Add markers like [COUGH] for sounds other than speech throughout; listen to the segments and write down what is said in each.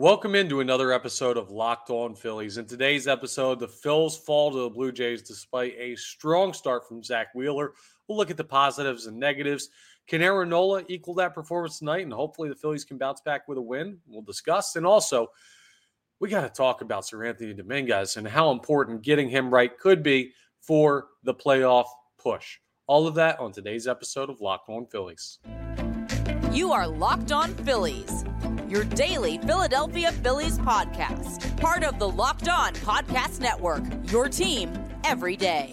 Welcome into another episode of Locked On Phillies. In today's episode, the Phils fall to the Blue Jays despite a strong start from Zack Wheeler. We'll look at the positives and negatives. Can Aaron Nola equal that performance tonight? And hopefully the Phillies can bounce back with a win. We'll discuss. And also, we got to talk about Seranthony Dominguez and how important getting him right could be for the playoff push. All of that on today's episode of Locked On Phillies. You are Locked On Phillies your daily Philadelphia Phillies podcast. Part of the Locked On Podcast Network, your team every day.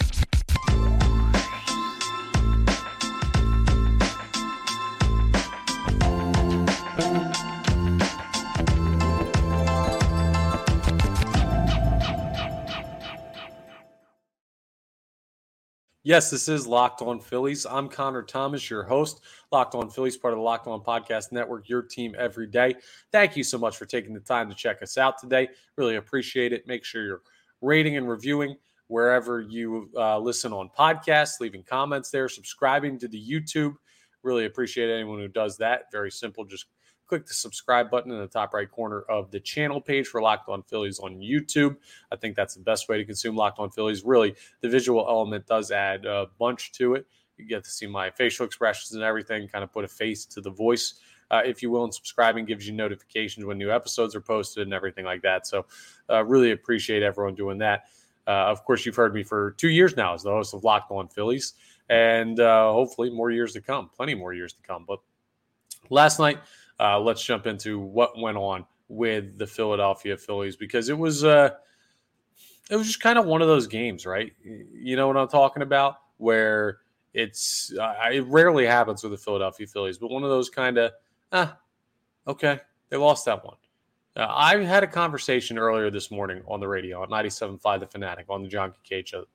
Yes, this is Locked On Phillies. I'm Connor Thomas, your host. Locked On Phillies, part of the Locked On Podcast Network, your team every day. Thank you so much for taking the time to check us out today. Really appreciate it. Make sure you're rating and reviewing wherever you uh, listen on podcasts, leaving comments there, subscribing to the YouTube. Really appreciate anyone who does that. Very simple. Just click the subscribe button in the top right corner of the channel page for Locked On Phillies on YouTube. I think that's the best way to consume Locked On Phillies. Really, the visual element does add a bunch to it. You get to see my facial expressions and everything, kind of put a face to the voice. Uh, if you will, and subscribing gives you notifications when new episodes are posted and everything like that. So, uh, really appreciate everyone doing that. Uh, of course, you've heard me for two years now as the host of Locked On Phillies, and uh, hopefully more years to come, plenty more years to come. But last night, uh, let's jump into what went on with the Philadelphia Phillies because it was uh, it was just kind of one of those games, right? You know what I'm talking about, where it's uh, it rarely happens with the Philadelphia Phillies, but one of those kind of ah, okay, they lost that one. Uh, I had a conversation earlier this morning on the radio at 97.5 The Fanatic on the John show,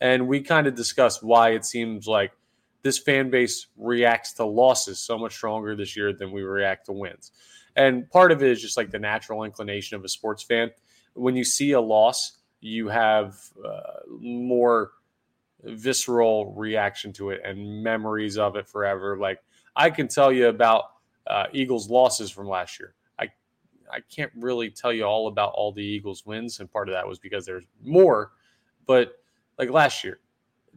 and we kind of discussed why it seems like this fan base reacts to losses so much stronger this year than we react to wins. And part of it is just like the natural inclination of a sports fan. When you see a loss, you have uh, more visceral reaction to it and memories of it forever. Like I can tell you about uh, Eagles losses from last year. I I can't really tell you all about all the Eagles wins, and part of that was because there's more. But like last year,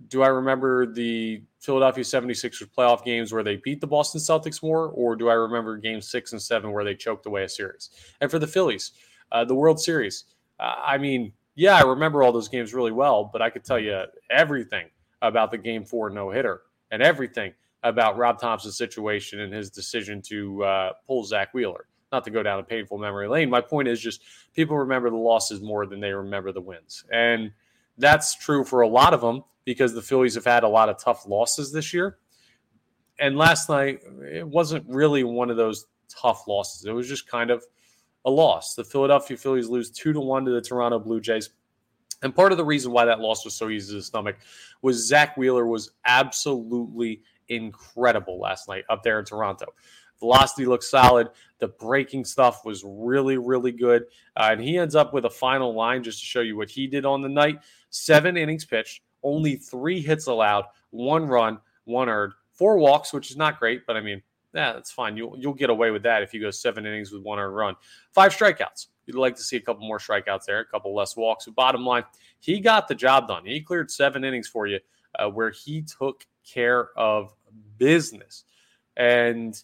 do I remember the Philadelphia 76ers playoff games where they beat the Boston Celtics more, or do I remember game six and seven where they choked away a series? And for the Phillies, uh, the World Series, uh, I mean, yeah, I remember all those games really well, but I could tell you everything about the game four no hitter and everything about Rob Thompson's situation and his decision to uh, pull Zack Wheeler. Not to go down a painful memory lane. My point is just people remember the losses more than they remember the wins. And that's true for a lot of them because the Phillies have had a lot of tough losses this year. And last night, it wasn't really one of those tough losses. It was just kind of a loss. The Philadelphia Phillies lose two to one to the Toronto Blue Jays. And part of the reason why that loss was so easy to stomach was Zack Wheeler was absolutely incredible last night up there in Toronto. Velocity looked solid. The breaking stuff was really, really good. Uh, and he ends up with a final line just to show you what he did on the night. Seven innings pitched, only three hits allowed, one run, one earned, four walks, which is not great, but I mean, yeah, that's fine. You'll you'll get away with that if you go seven innings with one earned run. Five strikeouts. You'd like to see a couple more strikeouts there, a couple less walks. But bottom line, he got the job done. He cleared seven innings for you, uh, where he took care of business, and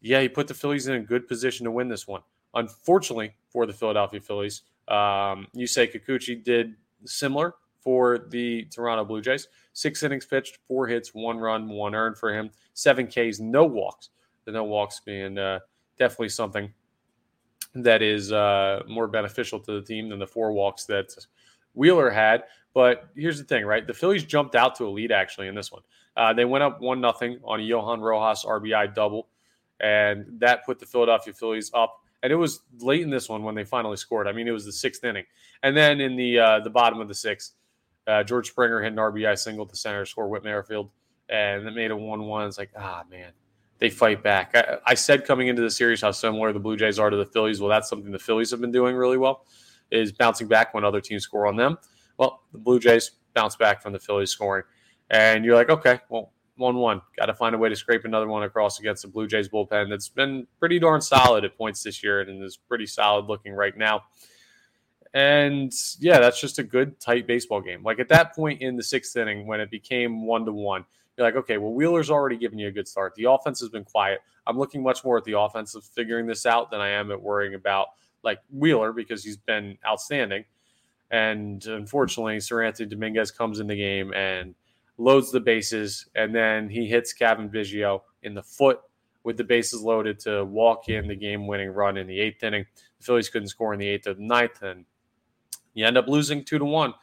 yeah, he put the Phillies in a good position to win this one. Unfortunately for the Philadelphia Phillies, um, Yusei Kikuchi did similar for the Toronto Blue Jays. Six innings pitched, four hits, one run, one earned for him, seven Ks, no walks. The no walks being uh, definitely something that is uh, more beneficial to the team than the four walks that Wheeler had. But here's the thing, right? The Phillies jumped out to a lead actually in this one. Uh, they went up one nothing on a Johan Rojas RBI double, and that put the Philadelphia Phillies up and it was late in this one when they finally scored. I mean, it was the sixth inning, and then in the uh, the bottom of the sixth, uh, George Springer hit an RBI single to center, score Whit Merrifield, and it made a one-one. It's like, ah, man, they fight back. I, I, said coming into the series how similar the Blue Jays are to the Phillies. Well, that's something the Phillies have been doing really well, is bouncing back when other teams score on them. Well, the Blue Jays bounce back from the Phillies scoring, and you're like, okay, well, 1 1. Got to find a way to scrape another one across against the Blue Jays bullpen that's been pretty darn solid at points this year and is pretty solid looking right now. And yeah, that's just a good, tight baseball game. Like at that point in the sixth inning, when it became one to one, you're like, okay, well, Wheeler's already given you a good start. The offense has been quiet. I'm looking much more at the offense of figuring this out than I am at worrying about like Wheeler because he's been outstanding. And unfortunately, Seranthony Dominguez comes in the game and loads the bases, and then he hits Cavan Biggio in the foot with the bases loaded to walk in the game-winning run in the eighth inning. The Phillies couldn't score in the eighth or the ninth, and you end up losing two to one.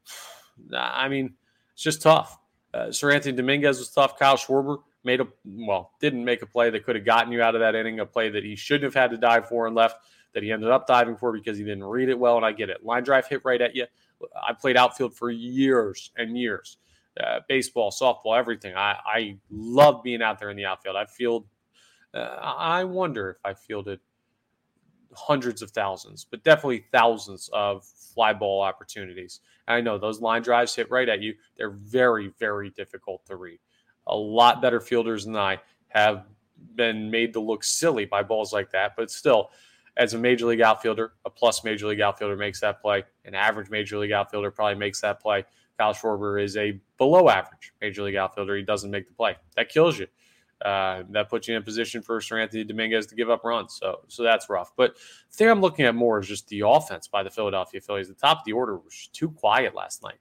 [SIGHS] I mean, it's just tough. Uh, Seranthony Dominguez was tough. Kyle Schwarber made a well, didn't make a play that could have gotten you out of that inning, a play that he shouldn't have had to dive for and left that he ended up diving for because he didn't read it well. And I get it. Line drive hit right at you. I played outfield for years and years. Uh, baseball, softball, everything. I, I love being out there in the outfield. I feel, uh, I wonder if I fielded hundreds of thousands, but definitely thousands of fly ball opportunities. And I know those line drives hit right at you. They're very, very difficult to read. A lot better fielders than I have been made to look silly by balls like that, but still, as a major league outfielder, a plus major league outfielder makes that play. An average major league outfielder probably makes that play. Kyle Schwarber is a below average major league outfielder. He doesn't make the play. That kills you. Uh, that puts you in a position for Seranthony Dominguez to give up runs. So, so that's rough. But the thing I'm looking at more is just the offense by the Philadelphia Phillies. The top of the order was too quiet last night.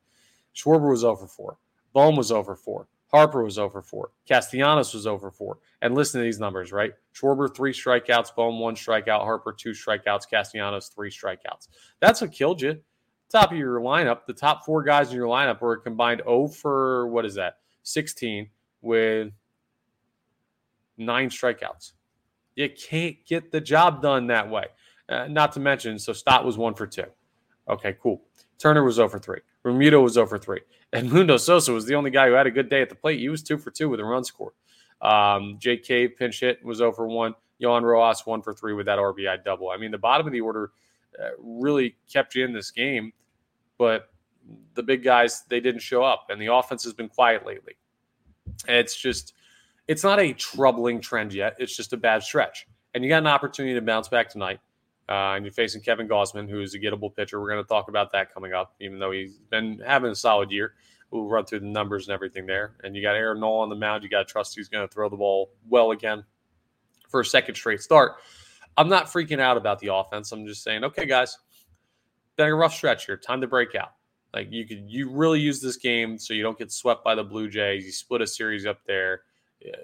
Schwarber was over four. Bohm was over four. Harper was over four. Castellanos was over four. And listen to these numbers, right? Schwarber, three strikeouts. Bohm, one strikeout. Harper, two strikeouts. Castellanos, three strikeouts. That's what killed you. Top of your lineup, the top four guys in your lineup were combined 0 for, what is that? 16 with nine strikeouts. You can't get the job done that way. Uh, not to mention, so Stott was one for two. Okay, cool. Turner was over three. Realmuto was over three. [LAUGHS] And Mundo Sosa was the only guy who had a good day at the plate. He was two for two with a run scored. Um, Jake Cave pinch hit was over one. Johan Rojas one for three with that RBI double. I mean, the bottom of the order uh, really kept you in this game, but the big guys they didn't show up, and the offense has been quiet lately. It's just, it's not a troubling trend yet. It's just a bad stretch, and you got an opportunity to bounce back tonight. Uh, and you're facing Kevin Gausman, who is a gettable pitcher. We're going to talk about that coming up, even though he's been having a solid year. We'll run through the numbers and everything there. And you got Aaron Nola on the mound. You got to trust he's going to throw the ball well again for a second straight start. I'm not freaking out about the offense. I'm just saying, okay, guys, been a rough stretch here. Time to break out. Like you could, you really use this game so you don't get swept by the Blue Jays. You split a series up there.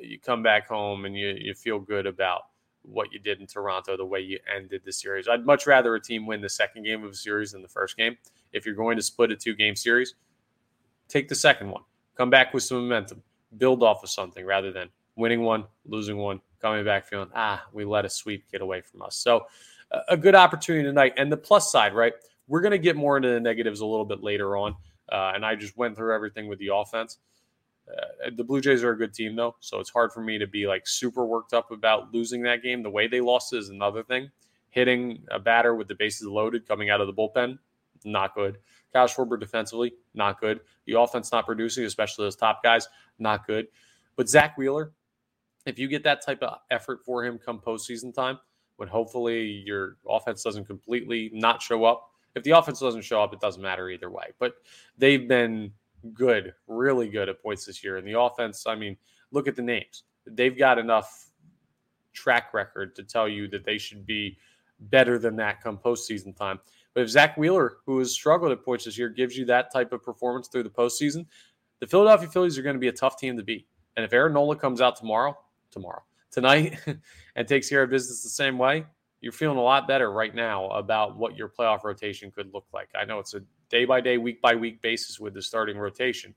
You come back home and you, you feel good about what you did in Toronto, the way you ended the series. I'd much rather a team win the second game of a series than the first game. If you're going to split a two game series, take the second one. Come back with some momentum. Build off of something rather than winning one, losing one, coming back feeling, ah, we let a sweep get away from us. So, a good opportunity tonight. And the plus side, right? We're going to get more into the negatives a little bit later on. Uh, and I just went through everything with the offense. Uh, the Blue Jays are a good team, though, so it's hard for me to be like super worked up about losing that game. The way they lost is another thing. Hitting a batter with the bases loaded coming out of the bullpen, not good. Kyle Schwarber defensively, not good. The offense not producing, especially those top guys, not good. But Zack Wheeler, if you get that type of effort for him come postseason time, when hopefully your offense doesn't completely not show up. If the offense doesn't show up, it doesn't matter either way. But they've been good, really good at points this year. And the offense, I mean, look at the names. They've got enough track record to tell you that they should be better than that come postseason time. But if Zack Wheeler, who has struggled at points this year, gives you that type of performance through the postseason, the Philadelphia Phillies are going to be a tough team to beat. And if Aaron Nola comes out tomorrow, tomorrow, tonight, [LAUGHS] and takes care of business the same way, you're feeling a lot better right now about what your playoff rotation could look like. I know it's a day by day, week by week basis with the starting rotation.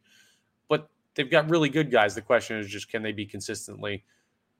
But they've got really good guys. The question is just can they be consistently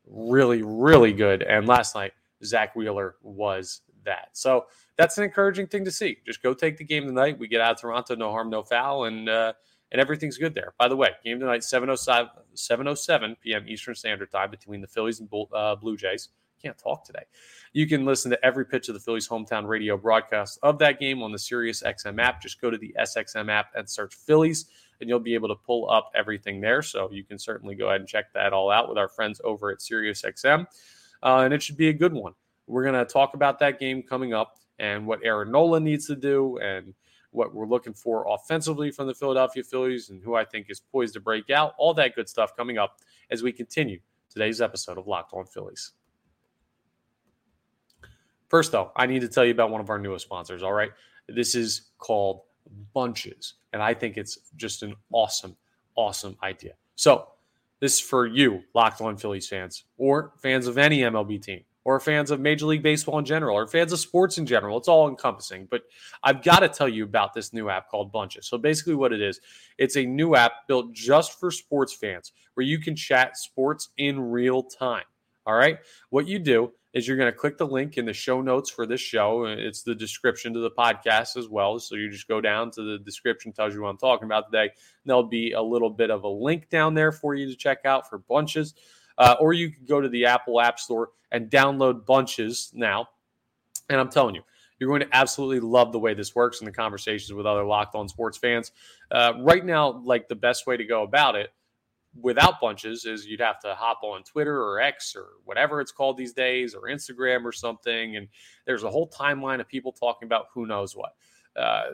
really, really good? And last night, Zack Wheeler was that. So that's an encouraging thing to see. Just go take the game tonight. We get out of Toronto, no harm, no foul, and uh, and everything's good there. By the way, game tonight, 707, 707 p.m. Eastern Standard Time between the Phillies and uh, Blue Jays. Can't talk today. You can listen to every pitch of the Phillies hometown radio broadcast of that game on the Sirius XM app. Just go to the SXM app and search Phillies, and you'll be able to pull up everything there. So you can certainly go ahead and check that all out with our friends over at Sirius XM. Uh, and it should be a good one. We're going to talk about that game coming up and what Aaron Nola needs to do and what we're looking for offensively from the Philadelphia Phillies and who I think is poised to break out. All that good stuff coming up as we continue today's episode of Locked On Phillies. First, though, I need to tell you about one of our newest sponsors. All right. This is called Bunches. And I think it's just an awesome, awesome idea. So, this is for you, Locked On Phillies fans, or fans of any MLB team, or fans of Major League Baseball in general, or fans of sports in general. It's all encompassing. But I've got to tell you about this new app called Bunches. So, basically, what it is, it's a new app built just for sports fans where you can chat sports in real time. All right. What you do is you're going to click the link in the show notes for this show. It's the description to the podcast as well. So you just go down to the description, tells you what I'm talking about today. There'll be a little bit of a link down there for you to check out for bunches. Uh, or you can go to the Apple App Store and download bunches now. And I'm telling you, you're going to absolutely love the way this works and the conversations with other locked on sports fans. Uh, right now, like the best way to go about it without bunches is you'd have to hop on Twitter or X or whatever it's called these days or Instagram or something. And there's a whole timeline of people talking about who knows what. Uh,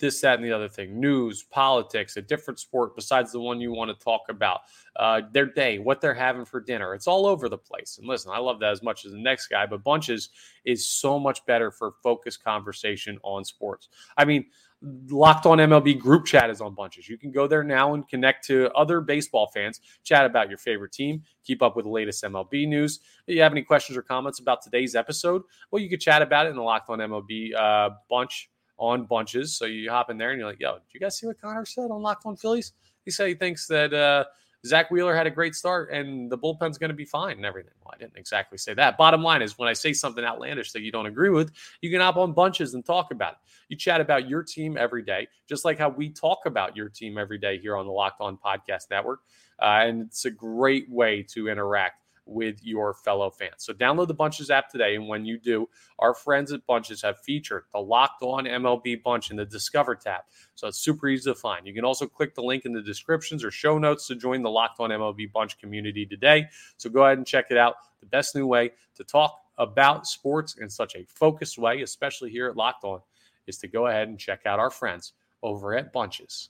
this, that, and the other thing news, politics, a different sport besides the one you want to talk about, uh, their day, what they're having for dinner. It's all over the place. And listen, I love that as much as the next guy, but Bunches is so much better for focused conversation on sports. I mean, Locked on MLB group chat is on bunches. You can go there now and connect to other baseball fans, chat about your favorite team, keep up with the latest MLB news. If you have any questions or comments about today's episode, well, you could chat about it in the Locked on MLB uh, bunch on bunches. So you hop in there and you're like, yo, did you guys see what Connor said on Locked on Phillies? He said he thinks that uh, Zack Wheeler had a great start and the bullpen's going to be fine and everything. Well, I didn't exactly say that. Bottom line is when I say something outlandish that you don't agree with, you can hop on bunches and talk about it. You chat about your team every day, just like how we talk about your team every day here on the Locked On Podcast Network. Uh, and it's a great way to interact with your fellow fans. So download the Bunches app today. And when you do, our friends at Bunches have featured the Locked On MLB Bunch in the Discover tab. So it's super easy to find. You can also click the link in the descriptions or show notes to join the Locked On MLB Bunch community today. So go ahead and check it out. The best new way to talk about sports in such a focused way, especially here at Locked On, is to go ahead and check out our friends over at Bunches.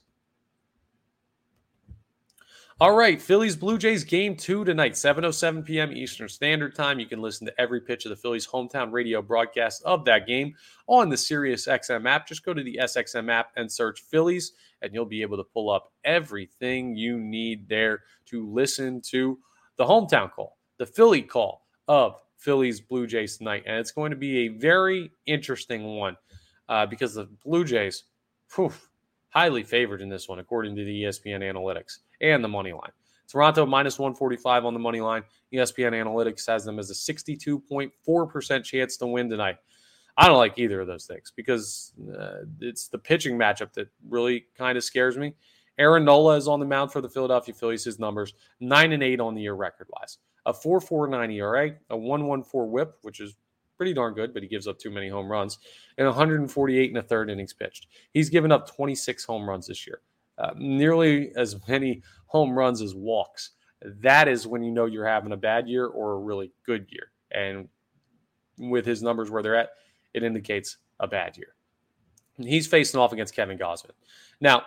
All right, Phillies Blue Jays game two tonight, 7:07 p.m. Eastern Standard Time. You can listen to every pitch of the Phillies hometown radio broadcast of that game on the Sirius XM app. Just go to the SXM app and search Phillies, and you'll be able to pull up everything you need there to listen to the hometown call, the Philly call of Phillies Blue Jays tonight. And it's going to be a very interesting one uh, because the Blue Jays, whew, highly favored in this one, according to the ESPN analytics and the money line. Toronto minus 145 on the money line. ESPN Analytics has them as a 62.4% chance to win tonight. I don't like either of those things because uh, it's the pitching matchup that really kind of scares me. Aaron Nola is on the mound for the Philadelphia Phillies. His numbers nine and eight on the year record wise. A 4.49 ERA, a 1.14 WHIP, which is pretty darn good, but he gives up too many home runs, and 148 and a third innings pitched. He's given up 26 home runs this year uh, nearly as many home runs as walks. That is when you know you're having a bad year or a really good year. And with his numbers where they're at, it indicates a bad year. He's facing off against Kevin Gausman. Now,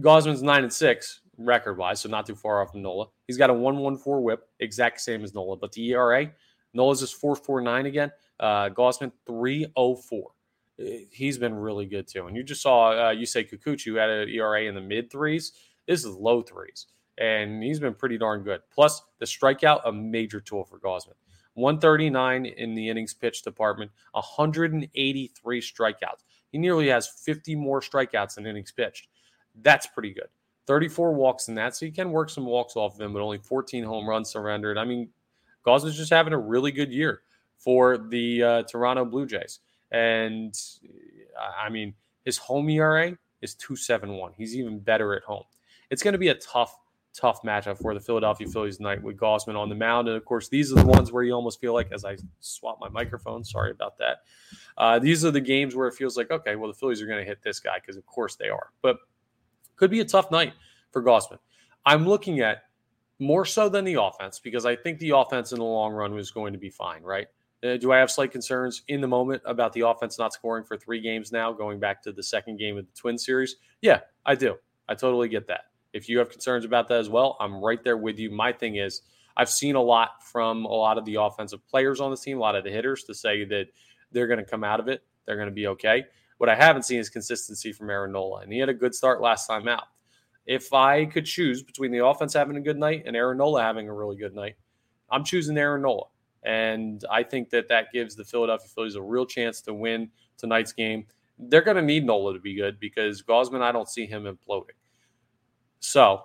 Gausman's nine and six record wise, so not too far off from Nola. He's got a 114 whip, exact same as Nola, but the ERA, Nola's is 449 again. Uh, Gausman 304 he's been really good too. And you just saw uh, Yusei Kikuchi had an ERA in the mid threes. This is low threes, and he's been pretty darn good. Plus the strikeout, a major tool for Gausman. 139 in the innings pitch department, 183 strikeouts. He nearly has 50 more strikeouts than innings pitched. That's pretty good. 34 walks in that, so you can work some walks off of him, but only 14 home runs surrendered. I mean, Gausman's just having a really good year for the uh, Toronto Blue Jays. And I mean, his home ERA is 271. He's even better at home. It's going to be a tough, tough matchup for the Philadelphia Phillies tonight with Gausman on the mound. And of course, these are the ones where you almost feel like, as I swap my microphone, sorry about that. Uh, these are the games where it feels like, okay, well, the Phillies are going to hit this guy because, of course, they are. But could be a tough night for Gausman. I'm looking at more so than the offense because I think the offense in the long run was going to be fine, right? Uh, do I have slight concerns in the moment about the offense not scoring for three games now, going back to the second game of the Twin Series? Yeah, I do. I totally get that. If you have concerns about that as well, I'm right there with you. My thing is, I've seen a lot from a lot of the offensive players on the team, a lot of the hitters to say that they're going to come out of it. They're going to be okay. What I haven't seen is consistency from Aaron Nola, and he had a good start last time out. If I could choose between the offense having a good night and Aaron Nola having a really good night, I'm choosing Aaron Nola. And I think that that gives the Philadelphia Phillies a real chance to win tonight's game. They're going to need Nola to be good because Gausman, I don't see him imploding. So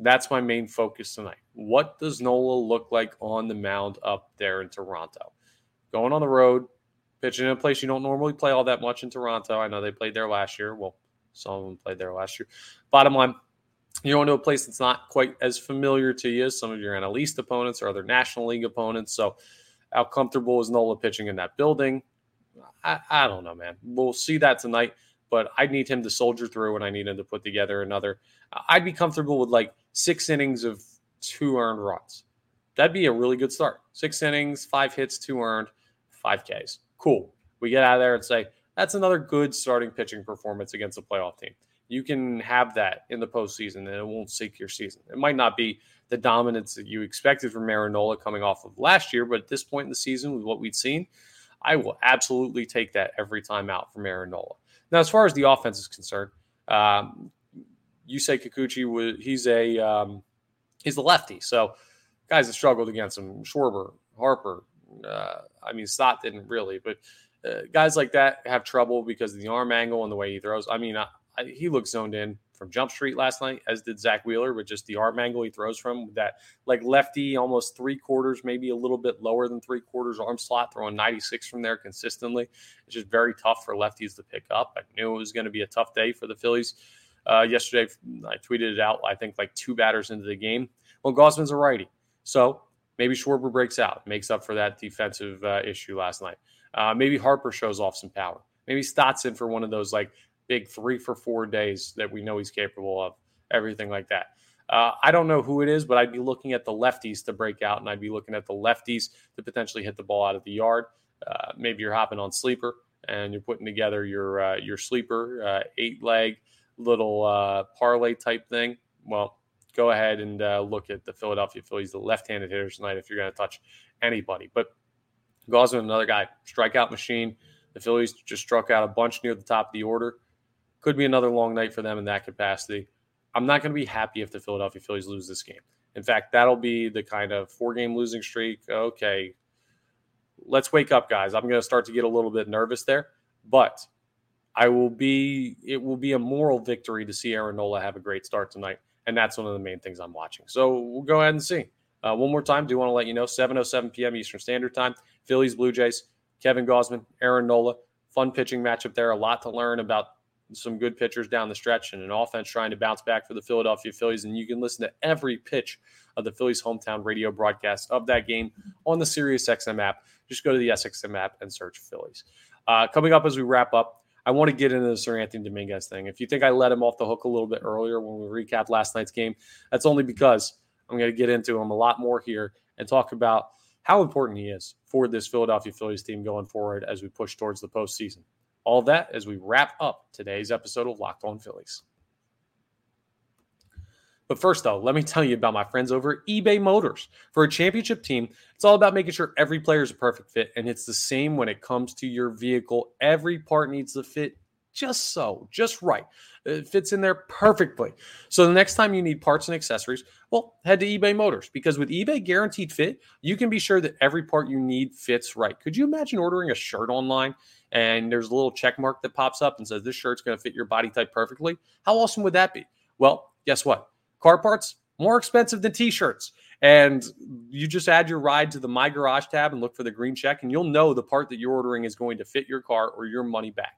that's my main focus tonight. What does Nola look like on the mound up there in Toronto? Going on the road, pitching in a place you don't normally play all that much in Toronto. I know they played there last year. Well, some of them played there last year. Bottom line, you're going to a place that's not quite as familiar to you as some of your NL East opponents or other National League opponents. So, how comfortable is Nola pitching in that building? I, I don't know, man. We'll see that tonight but I need him to soldier through and I need him to put together another. I'd be comfortable with like six innings of two earned runs. That'd be a really good start. Six innings, five hits, two earned, five Ks. Cool. We get out of there and say, that's another good starting pitching performance against a playoff team. You can have that in the postseason and it won't sink your season. It might not be the dominance that you expected from Aaron Nola coming off of last year, but at this point in the season, with what we've seen, I will absolutely take that every time out from Aaron Nola. Now, as far as the offense is concerned, um, Yusei Kikuchi was he's a um, he's the lefty, so guys that struggled against him, Schwarber, Harper. Uh, I mean, Stott didn't really, but uh, guys like that have trouble because of the arm angle and the way he throws. I mean, I, he looks zoned in from Jump Street last night, as did Zack Wheeler, with just the arm angle he throws from that like lefty, almost three quarters, maybe a little bit lower than three quarters arm slot, throwing 96 from there consistently. It's just very tough for lefties to pick up. I knew it was going to be a tough day for the Phillies. Uh, yesterday, I tweeted it out, I think like two batters into the game. Well, Gausman's a righty. So maybe Schwarber breaks out, makes up for that defensive uh, issue last night. Uh, maybe Harper shows off some power. Maybe Stott's in for one of those like big three for four days that we know he's capable of, everything like that. Uh, I don't know who it is, but I'd be looking at the lefties to break out, and I'd be looking at the lefties to potentially hit the ball out of the yard. Uh, maybe you're hopping on sleeper and you're putting together your uh, your sleeper uh, eight leg little uh, parlay type thing. Well, go ahead and uh, look at the Philadelphia Phillies, the left-handed hitters tonight, if you're going to touch anybody. But Gausman, another guy, strikeout machine. The Phillies just struck out a bunch near the top of the order. Could be another long night for them in that capacity. I'm not going to be happy if the Philadelphia Phillies lose this game. In fact, that'll be the kind of four game losing streak. Okay, let's wake up, guys. I'm going to start to get a little bit nervous there, but I will be, it will be a moral victory to see Aaron Nola have a great start tonight. And that's one of the main things I'm watching. So we'll go ahead and see. Uh, one more time, do want to let you know 7.07 p.m. Eastern Standard Time, Phillies, Blue Jays, Kevin Gausman, Aaron Nola. Fun pitching matchup there. A lot to learn about some good pitchers down the stretch and an offense trying to bounce back for the Philadelphia Phillies. And you can listen to every pitch of the Phillies hometown radio broadcast of that game on the SiriusXM app. Just go to the SXM app and search Phillies. Uh, coming up as we wrap up, I want to get into the Seranthony Dominguez thing. If you think I let him off the hook a little bit earlier when we recapped last night's game, that's only because I'm going to get into him a lot more here and talk about how important he is for this Philadelphia Phillies team going forward as we push towards the postseason. All that as we wrap up today's episode of Locked On Phillies. But first, though, let me tell you about my friends over at eBay Motors. For a championship team, it's all about making sure every player is a perfect fit, and it's the same when it comes to your vehicle. Every part needs to fit just so, just right. It fits in there perfectly. So the next time you need parts and accessories, well, head to eBay Motors because with eBay Guaranteed Fit, you can be sure that every part you need fits right. Could you imagine ordering a shirt online and there's a little check mark that pops up and says this shirt's going to fit your body type perfectly? How awesome would that be? Well, guess what? Car parts more expensive than t-shirts. And you just add your ride to the My Garage tab and look for the green check, and you'll know the part that you're ordering is going to fit your car or your money back.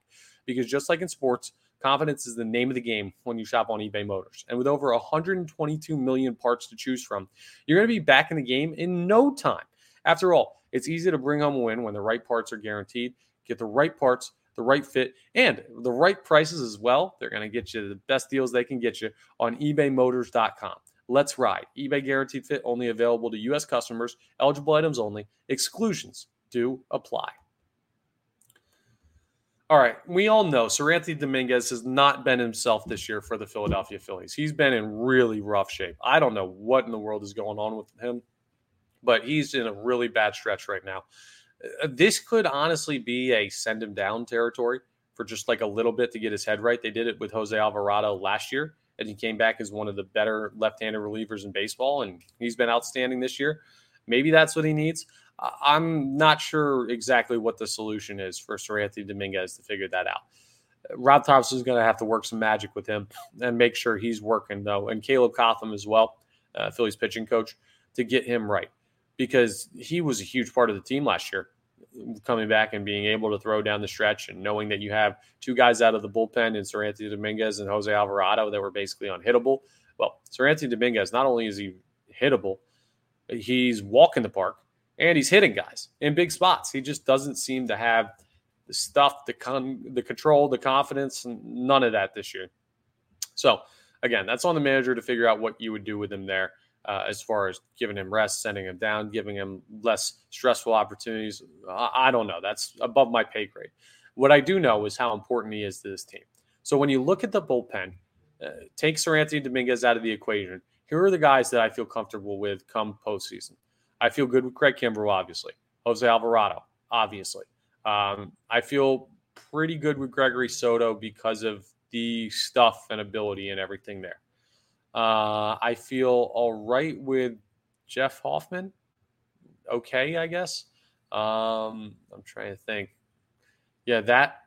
Because just like in sports, confidence is the name of the game when you shop on eBay Motors. And with over 122 million parts to choose from, you're going to be back in the game in no time. After all, it's easy to bring home a win when the right parts are guaranteed. Get the right parts, the right fit, and the right prices as well. They're going to get you the best deals they can get you on ebaymotors.com. Let's ride. eBay guaranteed fit only available to U.S. customers, eligible items only. Exclusions do apply. All right, we all know Seranthony Dominguez has not been himself this year for the Philadelphia Phillies. He's been in really rough shape. I don't know what in the world is going on with him, but he's in a really bad stretch right now. Uh, this could honestly be a send him down territory for just like a little bit to get his head right. They did it with Jose Alvarado last year and he came back as one of the better left-handed relievers in baseball, and he's been outstanding this year. Maybe that's what he needs. I'm not sure exactly what the solution is for Seranthony Dominguez to figure that out. Rob Thompson is going to have to work some magic with him and make sure he's working though, and Caleb Cotham as well, uh, Phillies pitching coach, to get him right because he was a huge part of the team last year coming back and being able to throw down the stretch and knowing that you have two guys out of the bullpen in Seranthony Dominguez and Jose Alvarado that were basically unhittable. Well, Seranthony Dominguez, not only is he hittable, he's walking the park and he's hitting guys in big spots. He just doesn't seem to have the stuff, the con- the control, the confidence, none of that this year. So again, that's on the manager to figure out what you would do with him there uh, as far as giving him rest, sending him down, giving him less stressful opportunities. I, I don't know. That's above my pay grade. What I do know is how important he is to this team. So when you look at the bullpen, uh, take Seranthony Dominguez out of the equation. Here are the guys that I feel comfortable with come postseason. I feel good with Craig Kimbrel, obviously. Jose Alvarado, obviously. Um, I feel pretty good with Gregory Soto because of the stuff and ability and everything there. Uh, I feel all right with Jeff Hoffman. Okay, I guess. Um, I'm trying to think. Yeah, that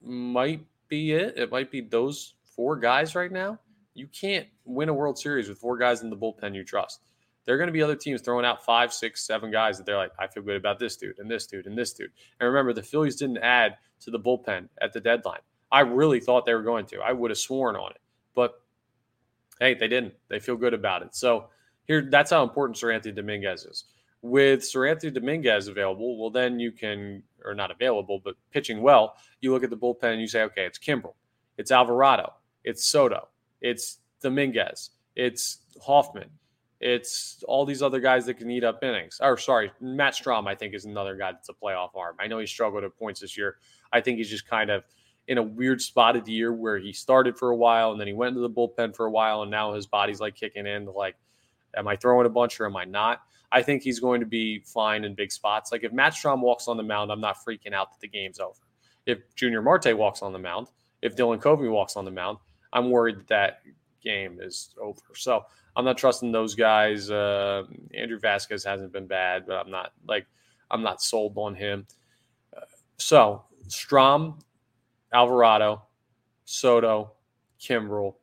might be it. It might be those four guys right now. You can't win a World Series with four guys in the bullpen you trust. There are going to be other teams throwing out five, six, seven guys that they're like, I feel good about this dude and this dude and this dude. And remember, the Phillies didn't add to the bullpen at the deadline. I really thought they were going to. I would have sworn on it. But Hey, they didn't. They feel good about it. So here, that's how important Seranthony Dominguez is. With Seranthony Dominguez available, well, then you can, or not available, but pitching well, you look at the bullpen and you say, okay, it's Kimbrel, it's Alvarado, it's Soto, it's Dominguez, it's Hoffman, it's all these other guys that can eat up innings. Or sorry, Matt Strahm, I think, is another guy that's a playoff arm. I know he struggled at points this year. I think he's just kind of – in a weird spot of the year where he started for a while and then he went into the bullpen for a while and now his body's like kicking in like am I throwing a bunch or am I not? I think he's going to be fine in big spots. Like if Matt Strahm walks on the mound, I'm not freaking out that the game's over. If Junior Marte walks on the mound, if Dylan Covey walks on the mound, I'm worried that game is over. So I'm not trusting those guys. Uh, Andrew Vasquez hasn't been bad, but I'm not like I'm not sold on him. Uh, so Strahm, Alvarado, Soto, Kimbrel,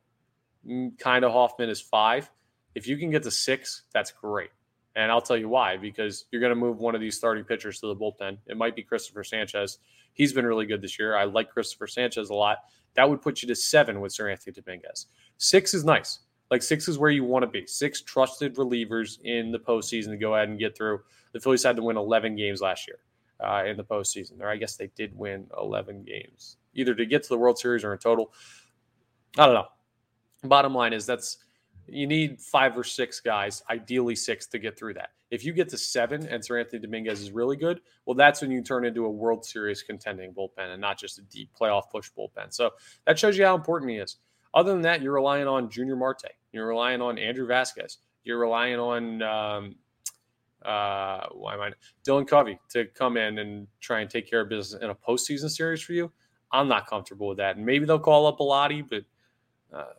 mm, kind of Hoffman is five. If you can get to six, that's great. And I'll tell you why, because you're going to move one of these starting pitchers to the bullpen. It might be Christopher Sanchez. He's been really good this year. I like Christopher Sanchez a lot. That would put you to seven with Seranthony Dominguez. Six is nice. Like six is where you want to be. Six trusted relievers in the postseason to go ahead and get through. The Phillies had to win 11 games last year uh, in the postseason, or I guess they did win 11 games either to get to the World Series or in total. I don't know. Bottom line is that's you need five or six guys, ideally six, to get through that. If you get to seven and Seranthony Dominguez is really good, well, that's when you turn into a World Series contending bullpen and not just a deep playoff push bullpen. So that shows you how important he is. Other than that, you're relying on Junior Marte. You're relying on Andrew Vasquez. You're relying on um, uh, why am I Dylan Covey to come in and try and take care of business in a postseason series for you. I'm not comfortable with that. And maybe they'll call up Bellatti, but uh,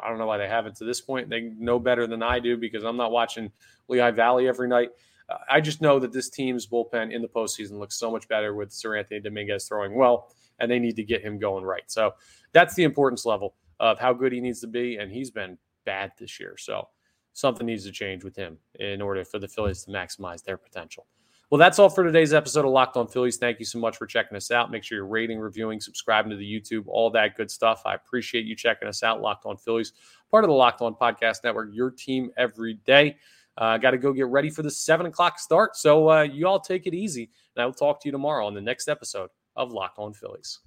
I don't know why they haven't to this point. They know better than I do because I'm not watching Lehigh Valley every night. Uh, I just know that this team's bullpen in the postseason looks so much better with Seranthony Dominguez throwing well, and they need to get him going right. So that's the importance level of how good he needs to be, and he's been bad this year. So something needs to change with him in order for the Phillies to maximize their potential. Well, that's all for today's episode of Locked On Phillies. Thank you so much for checking us out. Make sure you're rating, reviewing, subscribing to the YouTube, all that good stuff. I appreciate you checking us out. Locked On Phillies, part of the Locked On Podcast Network, your team every day. I uh, got to go get ready for the seven o'clock start. So uh, you all take it easy. And I will talk to you tomorrow on the next episode of Locked On Phillies.